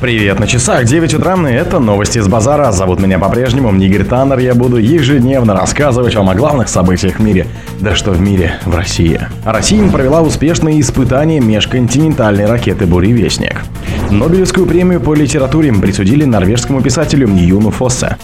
Привет на часах, 9 утра, и это новости с базара. Зовут меня по-прежнему Игорь Таннер, я буду ежедневно рассказывать вам о главных событиях в мире. Да что в мире, в России. Россия провела успешные испытания межконтинентальной ракеты «Буревестник». Нобелевскую премию по литературе присудили норвежскому писателю Юну Фоссе.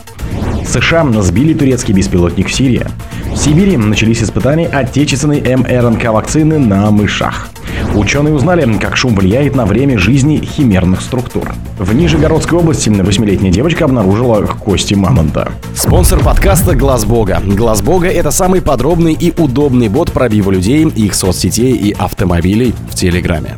США сбили турецкий беспилотник в Сирии. В Сибири начались испытания отечественной МРНК вакцины на мышах. Ученые узнали, как шум влияет на время жизни химерных структур. В Нижегородской области восьмилетняя девочка обнаружила кости мамонта. Спонсор подкаста «Глаз Бога». «Глаз Бога» — это самый подробный и удобный бот пробива людей, их соцсетей и автомобилей в Телеграме.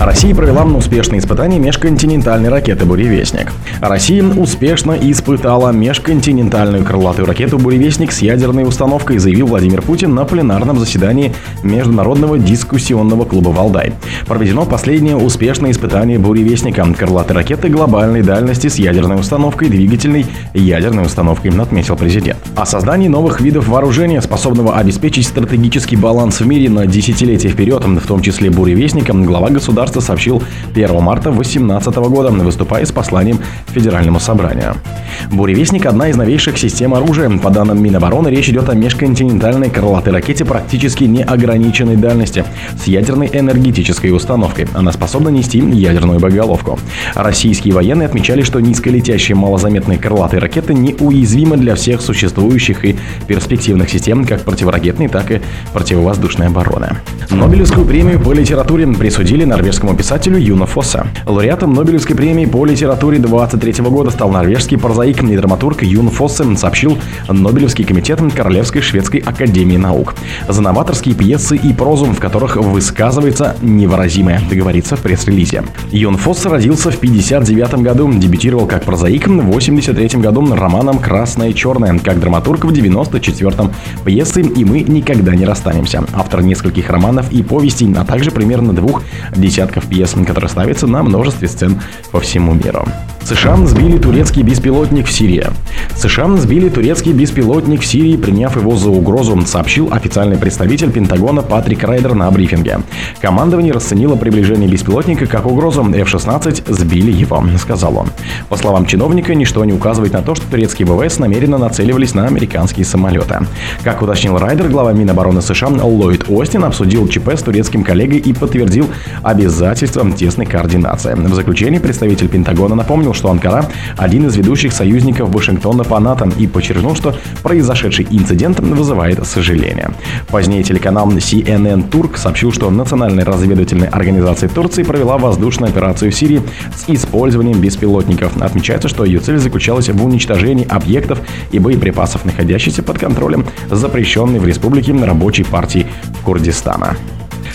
Россия провела успешные испытания межконтинентальной ракеты «Буревестник». Россия успешно испытала межконтинентальную крылатую ракету «Буревестник» с ядерной установкой, заявил Владимир Путин на пленарном заседании Международного дискуссионного клуба «Валдай». Проведено последнее успешное испытание «Буревестника» — крылатой ракеты глобальной дальности с ядерной установкой, двигательной ядерной установкой, отметил президент. О создании новых видов вооружения, способного обеспечить стратегический баланс в мире на десятилетия вперед, в том числе «Буревестника», глава государства государства сообщил 1 марта 2018 года, выступая с посланием Федеральному собранию. Буревестник – одна из новейших систем оружия. По данным Минобороны, речь идет о межконтинентальной крылатой ракете практически неограниченной дальности с ядерной энергетической установкой. Она способна нести ядерную боеголовку. Российские военные отмечали, что низколетящие малозаметные крылатые ракеты неуязвимы для всех существующих и перспективных систем, как противоракетной, так и противовоздушной обороны. Нобелевскую премию по литературе присудили норвежскому писателю Юна Фосса. Лауреатом Нобелевской премии по литературе 23 года стал норвежский прозаик и драматург Юн Фоссе, сообщил Нобелевский комитет Королевской шведской академии наук. За новаторские пьесы и прозу, в которых высказывается невыразимое, говорится в пресс-релизе. Юн Фоссе родился в 59 году, дебютировал как прозаик в 83 году романом «Красное и черное», как драматург в 94-м пьесы «И мы никогда не расстанемся». Автор нескольких романов и повестей, а также примерно двух десятков пьес, которые ставятся на множестве сцен по всему миру. США сбили турецкий беспилотник в Сирии. США сбили турецкий беспилотник в Сирии, приняв его за угрозу, сообщил официальный представитель Пентагона Патрик Райдер на брифинге. Командование расценило приближение беспилотника как угрозу. F-16 сбили его, сказал он. По словам чиновника, ничто не указывает на то, что турецкие ВВС намеренно нацеливались на американские самолеты. Как уточнил Райдер, глава Минобороны США Ллойд Остин обсудил ЧП с турецким коллегой и подтвердил обязательство тесной координации. В заключении представитель Пентагона напомнил, что Анкара – один из ведущих союзников Вашингтона по НАТО и подчеркнул, что произошедший инцидент вызывает сожаление. Позднее телеканал CNN Турк сообщил, что Национальная разведывательная организация Турции провела воздушную операцию в Сирии с использованием беспилотников. Отмечается, что ее цель заключалась в уничтожении объектов и боеприпасов, находящихся под контролем запрещенной в республике рабочей партии Курдистана.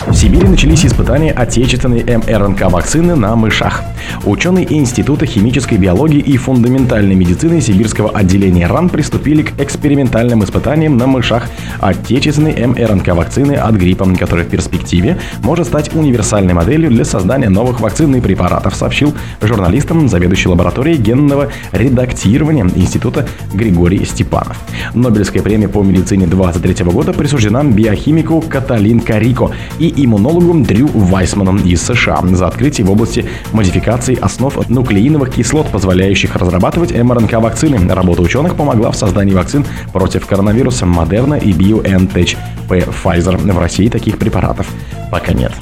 В Сибири начались испытания отечественной МРНК-вакцины на мышах. Ученые Института химической биологии и фундаментальной медицины Сибирского отделения РАН приступили к экспериментальным испытаниям на мышах отечественной МРНК-вакцины от гриппа, которая в перспективе может стать универсальной моделью для создания новых вакцин и препаратов, сообщил журналистам заведующий лабораторией генного редактирования Института Григорий Степанов. Нобелевская премия по медицине 2023 года присуждена биохимику Каталин Карико и иммунологу Дрю Вайсману из США за открытие в области модификации основ нуклеиновых кислот, позволяющих разрабатывать МРНК-вакцины. Работа ученых помогла в создании вакцин против коронавируса Модерна и BioNTech Pfizer. В России таких препаратов пока нет.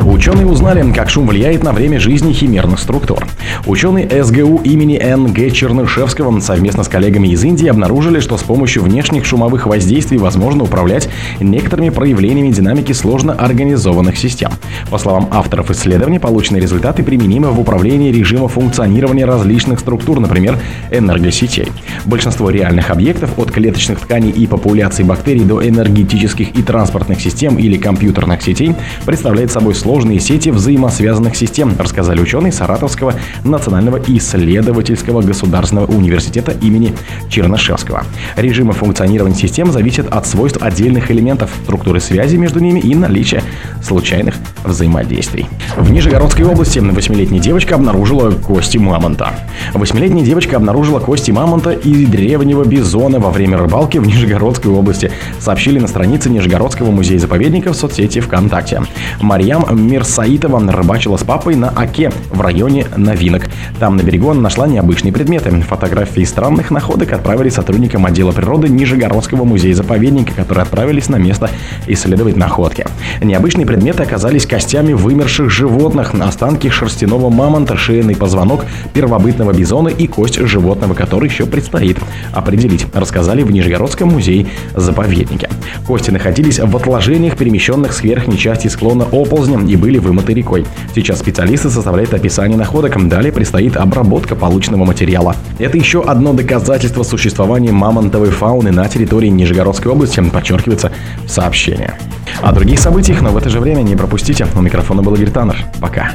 Ученые узнали, как шум влияет на время жизни химерных структур. Ученые СГУ имени Н.Г. Чернышевского совместно с коллегами из Индии обнаружили, что с помощью внешних шумовых воздействий возможно управлять некоторыми проявлениями динамики сложно организованных систем. По словам авторов исследования, полученные результаты применимы в управлении режима функционирования различных структур, например, энергосетей. Большинство реальных объектов от клеточных тканей и популяций бактерий до энергетических и транспортных систем или компьютерных сетей представляет собой сложные сети взаимосвязанных систем, рассказали ученые Саратовского национального исследовательского государственного университета имени Чернышевского. Режимы функционирования систем зависят от свойств отдельных элементов, структуры связи между ними и наличия случайных взаимодействий. В Нижегородской области восьмилетняя девочка обнаружила кости мамонта. Восьмилетняя девочка обнаружила кости мамонта и древнего бизона во время рыбалки в Нижегородской области, сообщили на странице Нижегородского музея-заповедника в соцсети ВКонтакте. Марьям Рустам Мирсаитова рыбачила с папой на Оке в районе Новинок. Там на берегу она нашла необычные предметы. Фотографии странных находок отправили сотрудникам отдела природы Нижегородского музея-заповедника, которые отправились на место исследовать находки. Необычные предметы оказались костями вымерших животных, останки шерстяного мамонта, шейный позвонок первобытного бизона и кость животного, который еще предстоит определить, рассказали в Нижегородском музее-заповеднике. Кости находились в отложениях, перемещенных с верхней части склона оползня и были вымыты рекой. Сейчас специалисты составляют описание находок, далее предстоит обработка полученного материала. Это еще одно доказательство существования мамонтовой фауны на территории Нижегородской области, подчеркивается в сообщении. О других событиях, но в это же время не пропустите. У микрофона был Игорь Таннер. Пока.